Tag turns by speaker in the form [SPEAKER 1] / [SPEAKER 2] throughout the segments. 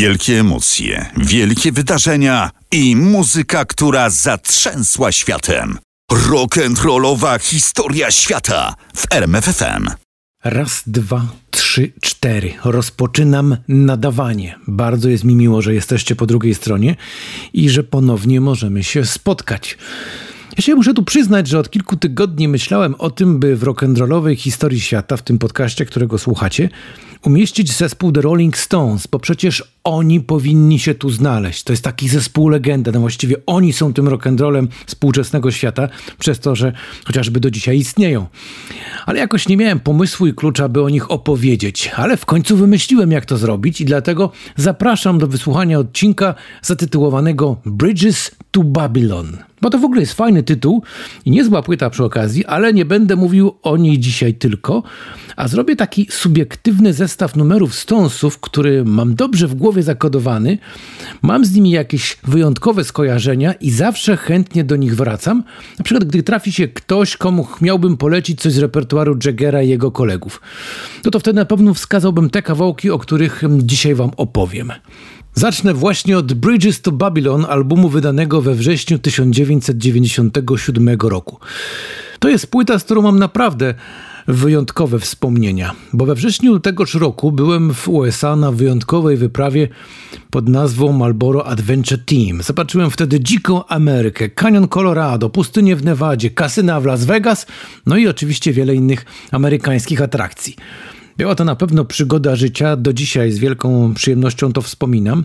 [SPEAKER 1] Wielkie emocje, wielkie wydarzenia i muzyka, która zatrzęsła światem. Rock'n'rollowa historia świata w RMFFM.
[SPEAKER 2] Raz, dwa, trzy, cztery. Rozpoczynam nadawanie. Bardzo jest mi miło, że jesteście po drugiej stronie i że ponownie możemy się spotkać. Ja się muszę tu przyznać, że od kilku tygodni myślałem o tym, by w rock'n'rollowej historii świata, w tym podcaście, którego słuchacie, umieścić zespół The Rolling Stones, bo przecież oni powinni się tu znaleźć. To jest taki zespół legenda, no właściwie oni są tym rock'n'rollem współczesnego świata, przez to, że chociażby do dzisiaj istnieją. Ale jakoś nie miałem pomysłu i klucza, by o nich opowiedzieć, ale w końcu wymyśliłem, jak to zrobić i dlatego zapraszam do wysłuchania odcinka zatytułowanego Bridges to Babylon. Bo to w ogóle jest fajny tytuł i niezła płyta przy okazji, ale nie będę mówił o niej dzisiaj tylko, a zrobię taki subiektywny zestaw numerów Stonesów, który mam dobrze w głowie zakodowany, mam z nimi jakieś wyjątkowe skojarzenia i zawsze chętnie do nich wracam. Na przykład, gdy trafi się ktoś, komu miałbym polecić coś z repertuaru Jaggera i jego kolegów. To to wtedy na pewno wskazałbym te kawałki, o których dzisiaj wam opowiem. Zacznę właśnie od Bridges to Babylon, albumu wydanego we wrześniu 1997 roku. To jest płyta, z którą mam naprawdę wyjątkowe wspomnienia, bo we wrześniu tegoż roku byłem w USA na wyjątkowej wyprawie pod nazwą Marlboro Adventure Team. Zobaczyłem wtedy dziką Amerykę, Canyon Colorado, pustynię w Nevadzie, kasyna w Las Vegas, no i oczywiście wiele innych amerykańskich atrakcji. Była to na pewno przygoda życia, do dzisiaj z wielką przyjemnością to wspominam,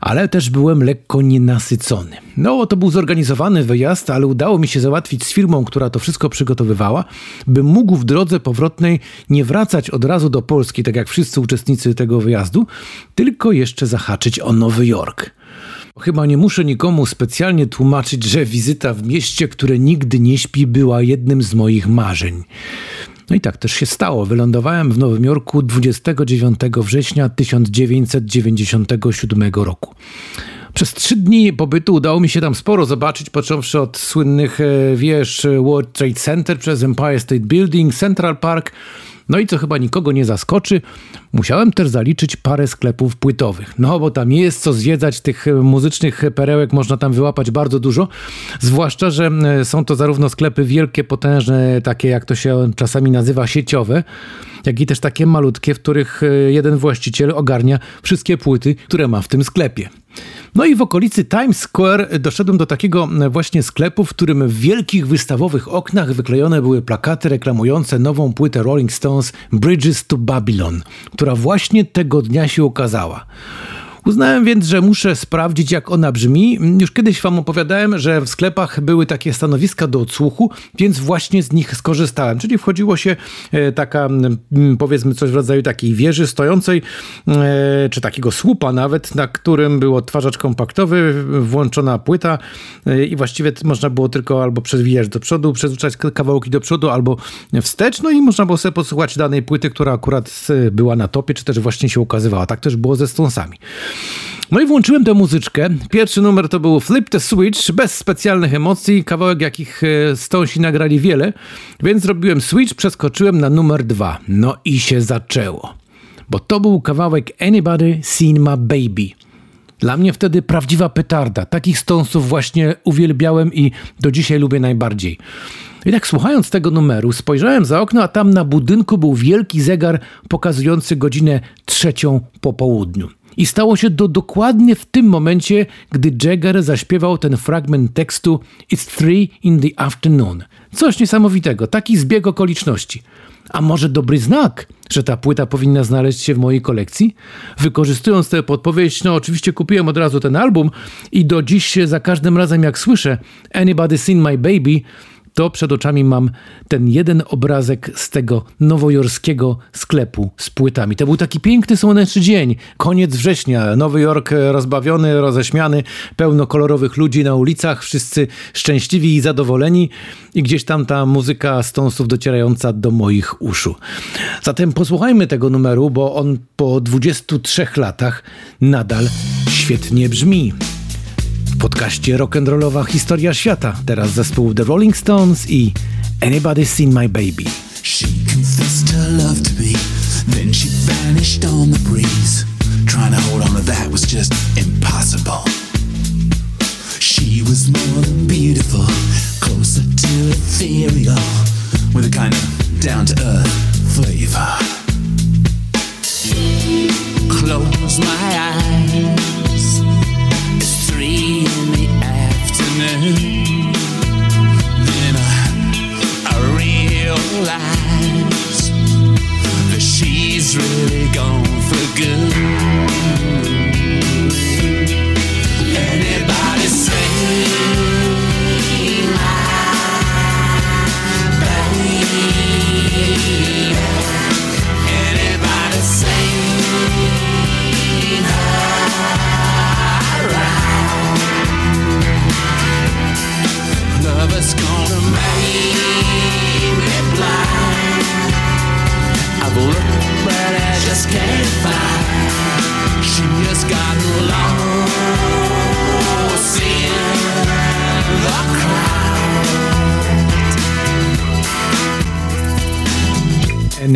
[SPEAKER 2] ale też byłem lekko nienasycony. No, to był zorganizowany wyjazd, ale udało mi się załatwić z firmą, która to wszystko przygotowywała, by mógł w drodze powrotnej nie wracać od razu do Polski, tak jak wszyscy uczestnicy tego wyjazdu, tylko jeszcze zahaczyć o Nowy Jork. Chyba nie muszę nikomu specjalnie tłumaczyć, że wizyta w mieście, które nigdy nie śpi, była jednym z moich marzeń. No i tak też się stało. Wylądowałem w Nowym Jorku 29 września 1997 roku. Przez trzy dni pobytu udało mi się tam sporo zobaczyć, począwszy od słynnych e, wież World Trade Center przez Empire State Building, Central Park, no i co chyba nikogo nie zaskoczy, musiałem też zaliczyć parę sklepów płytowych. No bo tam jest co zwiedzać, tych muzycznych perełek można tam wyłapać bardzo dużo. Zwłaszcza, że e, są to zarówno sklepy wielkie, potężne, takie jak to się czasami nazywa sieciowe, jak i też takie malutkie, w których e, jeden właściciel ogarnia wszystkie płyty, które ma w tym sklepie. No i w okolicy Times Square doszedłem do takiego właśnie sklepu, w którym w wielkich wystawowych oknach wyklejone były plakaty reklamujące nową płytę Rolling Stones Bridges to Babylon, która właśnie tego dnia się ukazała. Uznałem więc, że muszę sprawdzić, jak ona brzmi. Już kiedyś wam opowiadałem, że w sklepach były takie stanowiska do odsłuchu, więc właśnie z nich skorzystałem. Czyli wchodziło się e, taka, powiedzmy, coś w rodzaju takiej wieży stojącej, e, czy takiego słupa nawet, na którym był odtwarzacz kompaktowy, włączona płyta e, i właściwie można było tylko albo przewijać do przodu, przerzucać kawałki do przodu, albo wstecz, no i można było sobie posłuchać danej płyty, która akurat była na topie, czy też właśnie się ukazywała. Tak też było ze Stonesami. No i włączyłem tę muzyczkę. Pierwszy numer to był Flip the Switch, bez specjalnych emocji, kawałek jakich e, Stonesi nagrali wiele, więc zrobiłem switch, przeskoczyłem na numer dwa. No i się zaczęło. Bo to był kawałek Anybody Seen My Baby. Dla mnie wtedy prawdziwa petarda. Takich Stonesów właśnie uwielbiałem i do dzisiaj lubię najbardziej. I tak słuchając tego numeru, spojrzałem za okno, a tam na budynku był wielki zegar pokazujący godzinę trzecią po południu. I stało się to dokładnie w tym momencie, gdy Jagger zaśpiewał ten fragment tekstu It's three in the afternoon. Coś niesamowitego, taki zbieg okoliczności. A może dobry znak, że ta płyta powinna znaleźć się w mojej kolekcji? Wykorzystując tę podpowiedź, no oczywiście kupiłem od razu ten album i do dziś za każdym razem jak słyszę Anybody Seen My Baby, to przed oczami mam ten jeden obrazek z tego nowojorskiego sklepu z płytami. To był taki piękny, słoneczny dzień, koniec września, Nowy Jork rozbawiony, roześmiany, pełno kolorowych ludzi na ulicach, wszyscy szczęśliwi i zadowoleni. I gdzieś tam ta muzyka Stonesów docierająca do moich uszu. Zatem posłuchajmy tego numeru, bo on po 23 latach nadal świetnie brzmi w podcaście Rock'n'Rollowa Historia Świata. Teraz zespół The Rolling Stones i Anybody Seen My Baby. She confessed her love to me, then she vanished on the breeze. Trying to hold on to that was just
[SPEAKER 3] impossible. She was more than beautiful, closer to ethereal, with a kind of down to earth flavor. Close my eyes, three in the afternoon.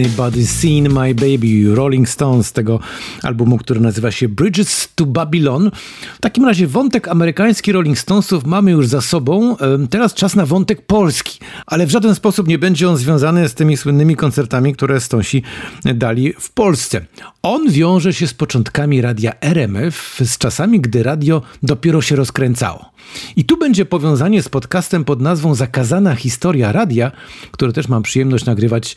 [SPEAKER 3] Anybody
[SPEAKER 2] Seen My Baby, Rolling Stones tego albumu, który nazywa się Bridges to Babylon. W takim razie wątek amerykański Rolling Stonesów mamy już za sobą. Teraz czas na wątek polski, ale w żaden sposób nie będzie on związany z tymi słynnymi koncertami, które Stonesi dali w Polsce. On wiąże się z początkami radia RMF, z czasami, gdy radio dopiero się rozkręcało. I tu będzie powiązanie z podcastem pod nazwą Zakazana Historia Radia, który też mam przyjemność nagrywać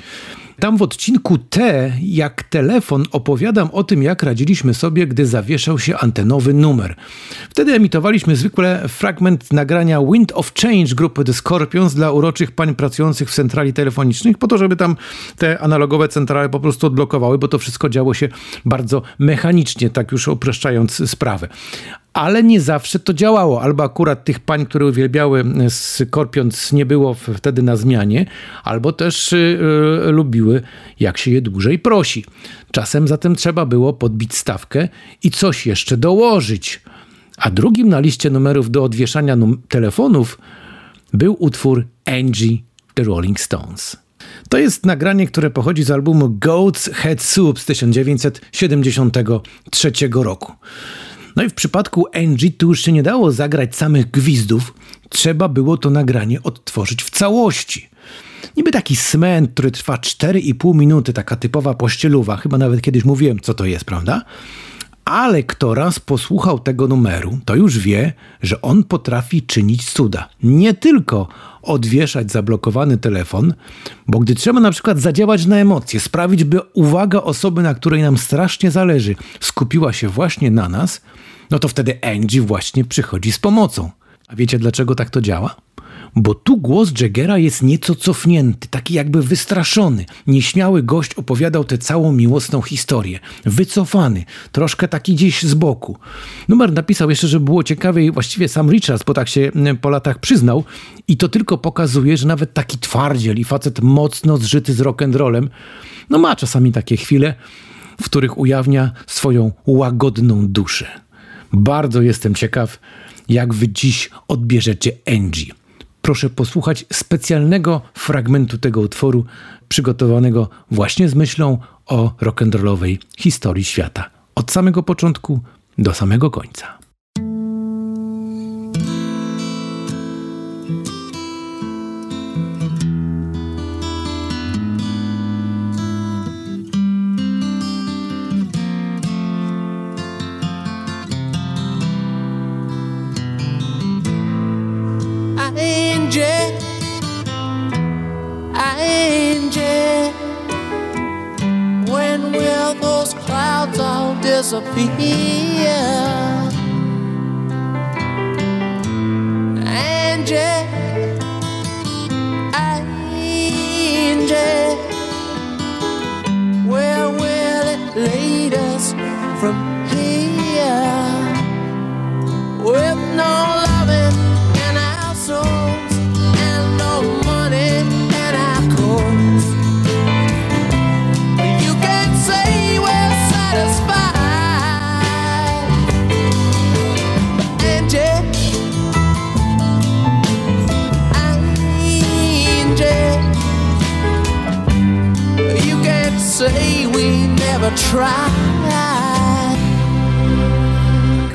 [SPEAKER 2] tam w odcinku T, jak telefon, opowiadam o tym, jak radziliśmy sobie, gdy zawieszał się antenowy numer. Wtedy emitowaliśmy zwykle fragment nagrania Wind of Change grupy The Scorpions dla uroczych pań pracujących w centrali telefonicznych, po to, żeby tam te analogowe centrale po prostu odblokowały, bo to wszystko działo się bardzo mechanicznie, tak już upraszczając sprawę. Ale nie zawsze to działało. Albo akurat tych pań, które uwielbiały Scorpions nie było wtedy na zmianie, albo też y, y, lubiły, jak się je dłużej prosi. Czasem zatem trzeba było podbić stawkę i coś jeszcze dołożyć. A drugim na liście numerów do odwieszania num- telefonów był utwór Angie The Rolling Stones. To jest nagranie, które pochodzi z albumu Goat's Head Soup z 1973 roku. No i w przypadku Angie tu już się nie dało zagrać samych gwizdów, trzeba było to nagranie odtworzyć w całości. Niby taki smęt, który trwa 4,5 minuty, taka typowa pościeluwa, chyba nawet kiedyś mówiłem, co to jest, prawda? Ale kto raz posłuchał tego numeru, to już wie, że on potrafi czynić cuda. Nie tylko odwieszać zablokowany telefon, bo gdy trzeba na przykład zadziałać na emocje, sprawić, by uwaga osoby, na której nam strasznie zależy, skupiła się właśnie na nas, no to wtedy Angie właśnie przychodzi z pomocą. A wiecie dlaczego tak to działa? Bo tu głos Jaggera jest nieco cofnięty, taki jakby wystraszony. Nieśmiały gość opowiadał tę całą miłosną historię. Wycofany, troszkę taki gdzieś z boku. Numer napisał jeszcze, że było ciekawiej, właściwie sam Richards, bo tak się po latach przyznał. I to tylko pokazuje, że nawet taki twardziel i facet mocno zżyty z rock'n'rollem, no ma czasami takie chwile, w których ujawnia swoją łagodną duszę. Bardzo jestem ciekaw, jak wy dziś odbierzecie Angie. Proszę posłuchać specjalnego fragmentu tego utworu, przygotowanego właśnie z myślą o rock'n'rollowej historii świata. Od samego początku do samego końca.
[SPEAKER 4] filosofia.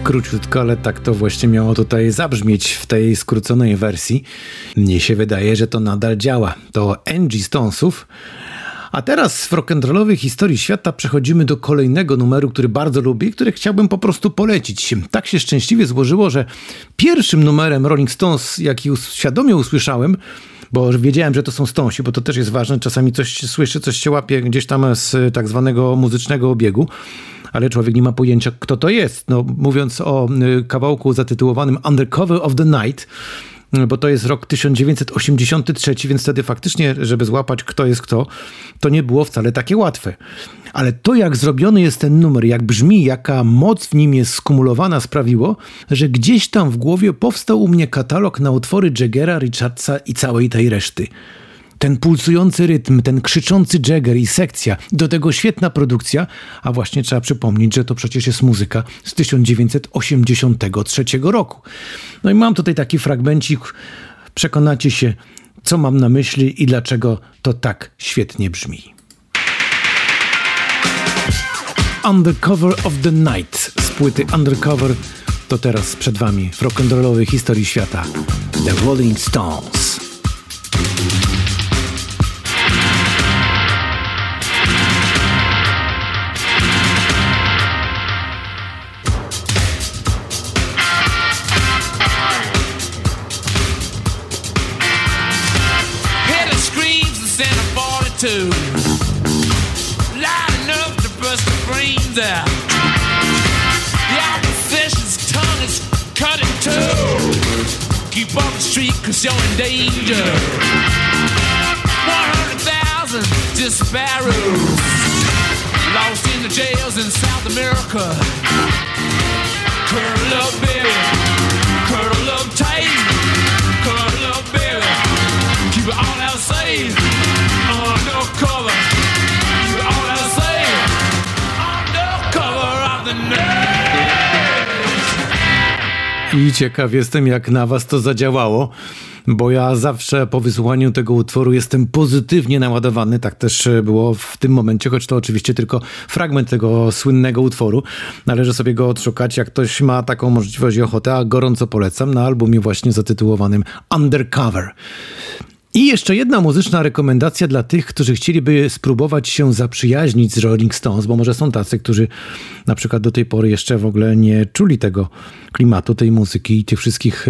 [SPEAKER 2] Króciutko, ale tak to właśnie miało tutaj zabrzmieć w tej skróconej wersji. Mnie się wydaje, że to nadal działa. To Angie Stonesów. A teraz w rock'n'rollowej historii świata przechodzimy do kolejnego numeru, który bardzo lubię i który chciałbym po prostu polecić. Tak się szczęśliwie złożyło, że pierwszym numerem Rolling Stones, jaki świadomie usłyszałem, bo wiedziałem, że to są Stonesi, bo to też jest ważne. Czasami coś słyszy, coś się łapie gdzieś tam z tak zwanego muzycznego obiegu ale człowiek nie ma pojęcia, kto to jest. No, mówiąc o y, kawałku zatytułowanym Undercover of the Night, y, bo to jest rok 1983, więc wtedy faktycznie, żeby złapać kto jest kto, to nie było wcale takie łatwe. Ale to, jak zrobiony jest ten numer, jak brzmi, jaka moc w nim jest skumulowana, sprawiło, że gdzieś tam w głowie powstał u mnie katalog na utwory Jaggera, Richardsa i całej tej reszty. Ten pulsujący rytm, ten krzyczący Jagger i sekcja, do tego świetna produkcja, a właśnie trzeba przypomnieć, że to przecież jest muzyka z 1983 roku. No i mam tutaj taki fragmencik, przekonacie się, co mam na myśli i dlaczego to tak świetnie brzmi. Undercover of the Night z płyty Undercover to teraz przed wami w rock'n'rollowej historii świata The Rolling Stones.
[SPEAKER 5] The street cause you're in danger. 100,000 disparados. Lost in the jails in South America. Curl up, baby. Curl up tight. Curl up, baby. Keep it all out safe.
[SPEAKER 2] I ciekaw jestem, jak na was to zadziałało, bo ja zawsze po wysłuchaniu tego utworu jestem pozytywnie naładowany. Tak też było w tym momencie, choć to oczywiście tylko fragment tego słynnego utworu. Należy sobie go odszukać, jak ktoś ma taką możliwość i ochotę, a gorąco polecam na albumie właśnie zatytułowanym Undercover. I jeszcze jedna muzyczna rekomendacja dla tych, którzy chcieliby spróbować się zaprzyjaźnić z Rolling Stones, bo może są tacy, którzy na przykład do tej pory jeszcze w ogóle nie czuli tego klimatu, tej muzyki i tych wszystkich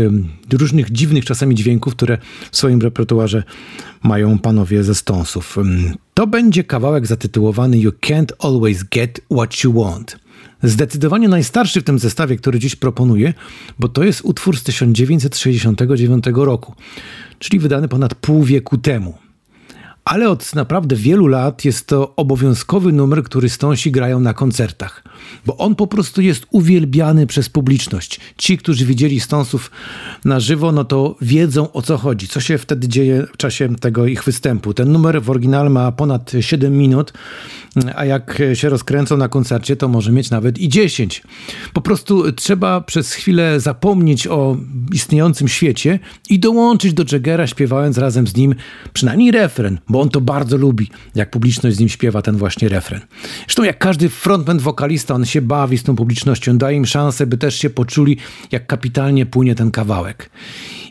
[SPEAKER 2] różnych dziwnych czasami dźwięków, które w swoim repertuarze mają panowie ze Stonesów. To będzie kawałek zatytułowany You Can't Always Get What You Want. Zdecydowanie najstarszy w tym zestawie, który dziś proponuję, bo to jest utwór z 1969 roku czyli wydany ponad pół wieku temu. Ale od naprawdę wielu lat jest to obowiązkowy numer, który Stonsi grają na koncertach, bo on po prostu jest uwielbiany przez publiczność. Ci, którzy widzieli Stonsów na żywo, no to wiedzą o co chodzi, co się wtedy dzieje w czasie tego ich występu. Ten numer w oryginale ma ponad 7 minut, a jak się rozkręcą na koncercie, to może mieć nawet i 10. Po prostu trzeba przez chwilę zapomnieć o istniejącym świecie i dołączyć do Jaggera, śpiewając razem z nim przynajmniej refren, bo on to bardzo lubi, jak publiczność z nim śpiewa ten właśnie refren. Zresztą jak każdy frontman, wokalista, on się bawi z tą publicznością, daje im szansę, by też się poczuli, jak kapitalnie płynie ten kawałek.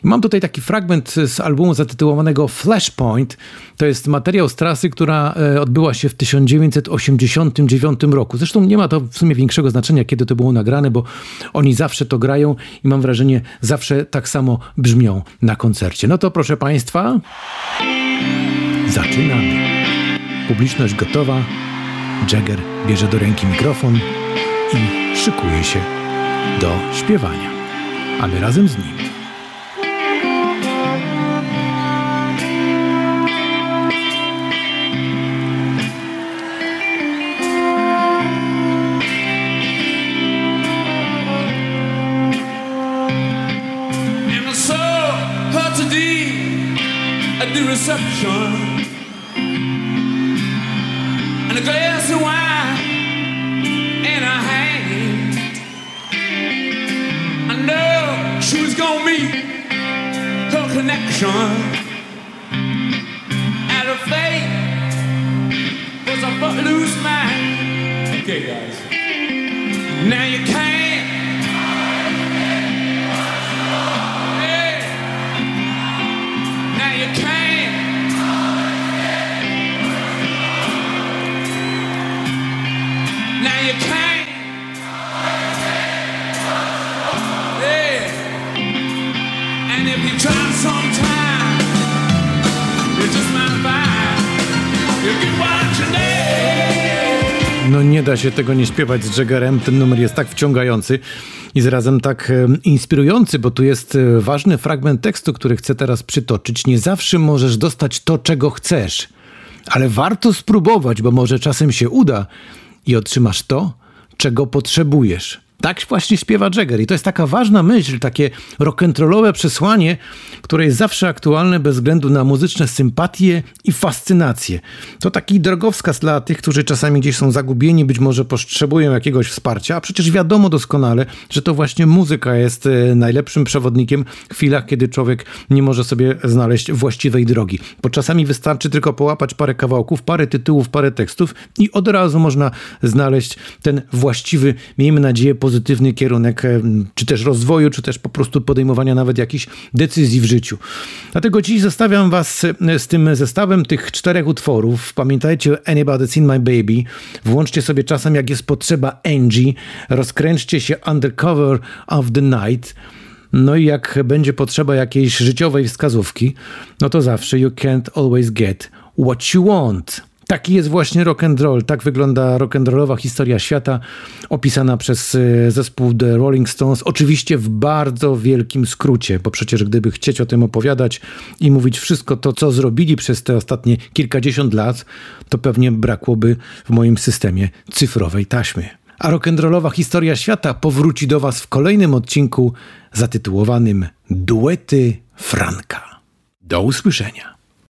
[SPEAKER 2] I mam tutaj taki fragment z albumu zatytułowanego Flashpoint. To jest materiał z trasy, która e, odbyła się w 1989 roku. Zresztą nie ma to w sumie większego znaczenia, kiedy to było nagrane, bo oni zawsze to grają i mam wrażenie, zawsze tak samo brzmią na koncercie. No to proszę Państwa, zaczynamy. Publiczność gotowa. Jagger bierze do ręki mikrofon i szykuje się do śpiewania. A my razem z nim.
[SPEAKER 5] reception and her fate was a footloose man. Okay, guys.
[SPEAKER 2] Się tego nie śpiewać z Jaggerem. Ten numer jest tak wciągający i zarazem tak e, inspirujący, bo tu jest e, ważny fragment tekstu, który chcę teraz przytoczyć. Nie zawsze możesz dostać to, czego chcesz, ale warto spróbować, bo może czasem się uda i otrzymasz to, czego potrzebujesz. Tak właśnie śpiewa Jagger i to jest taka ważna myśl, takie rock'n'rollowe przesłanie, które jest zawsze aktualne bez względu na muzyczne sympatie i fascynacje. To taki drogowskaz dla tych, którzy czasami gdzieś są zagubieni, być może potrzebują jakiegoś wsparcia, a przecież wiadomo doskonale, że to właśnie muzyka jest e, najlepszym przewodnikiem w chwilach, kiedy człowiek nie może sobie znaleźć właściwej drogi. Bo czasami wystarczy tylko połapać parę kawałków, parę tytułów, parę tekstów i od razu można znaleźć ten właściwy, miejmy nadzieję, pozytywny kierunek, e, czy też rozwoju, czy też po prostu podejmowania nawet jakichś decyzji w życiu. Dlatego dziś zostawiam Was z tym zestawem tych czterech utworów. Pamiętajcie Anybody's in My Baby. Włączcie sobie czasem, jak jest potrzeba, Angie. Rozkręćcie się Undercover of the Night. No i jak będzie potrzeba jakiejś życiowej wskazówki, no to zawsze you can't always get what you want. Taki jest właśnie rock and roll. Tak wygląda rock and rollowa historia świata, opisana przez e, zespół The Rolling Stones. Oczywiście w bardzo wielkim skrócie, bo przecież gdyby chcieć o tym opowiadać i mówić wszystko to, co zrobili przez te ostatnie kilkadziesiąt lat, to pewnie brakłoby w moim systemie cyfrowej taśmy. A rock'n'rollowa historia świata powróci do Was w kolejnym odcinku zatytułowanym Duety Franka. Do usłyszenia.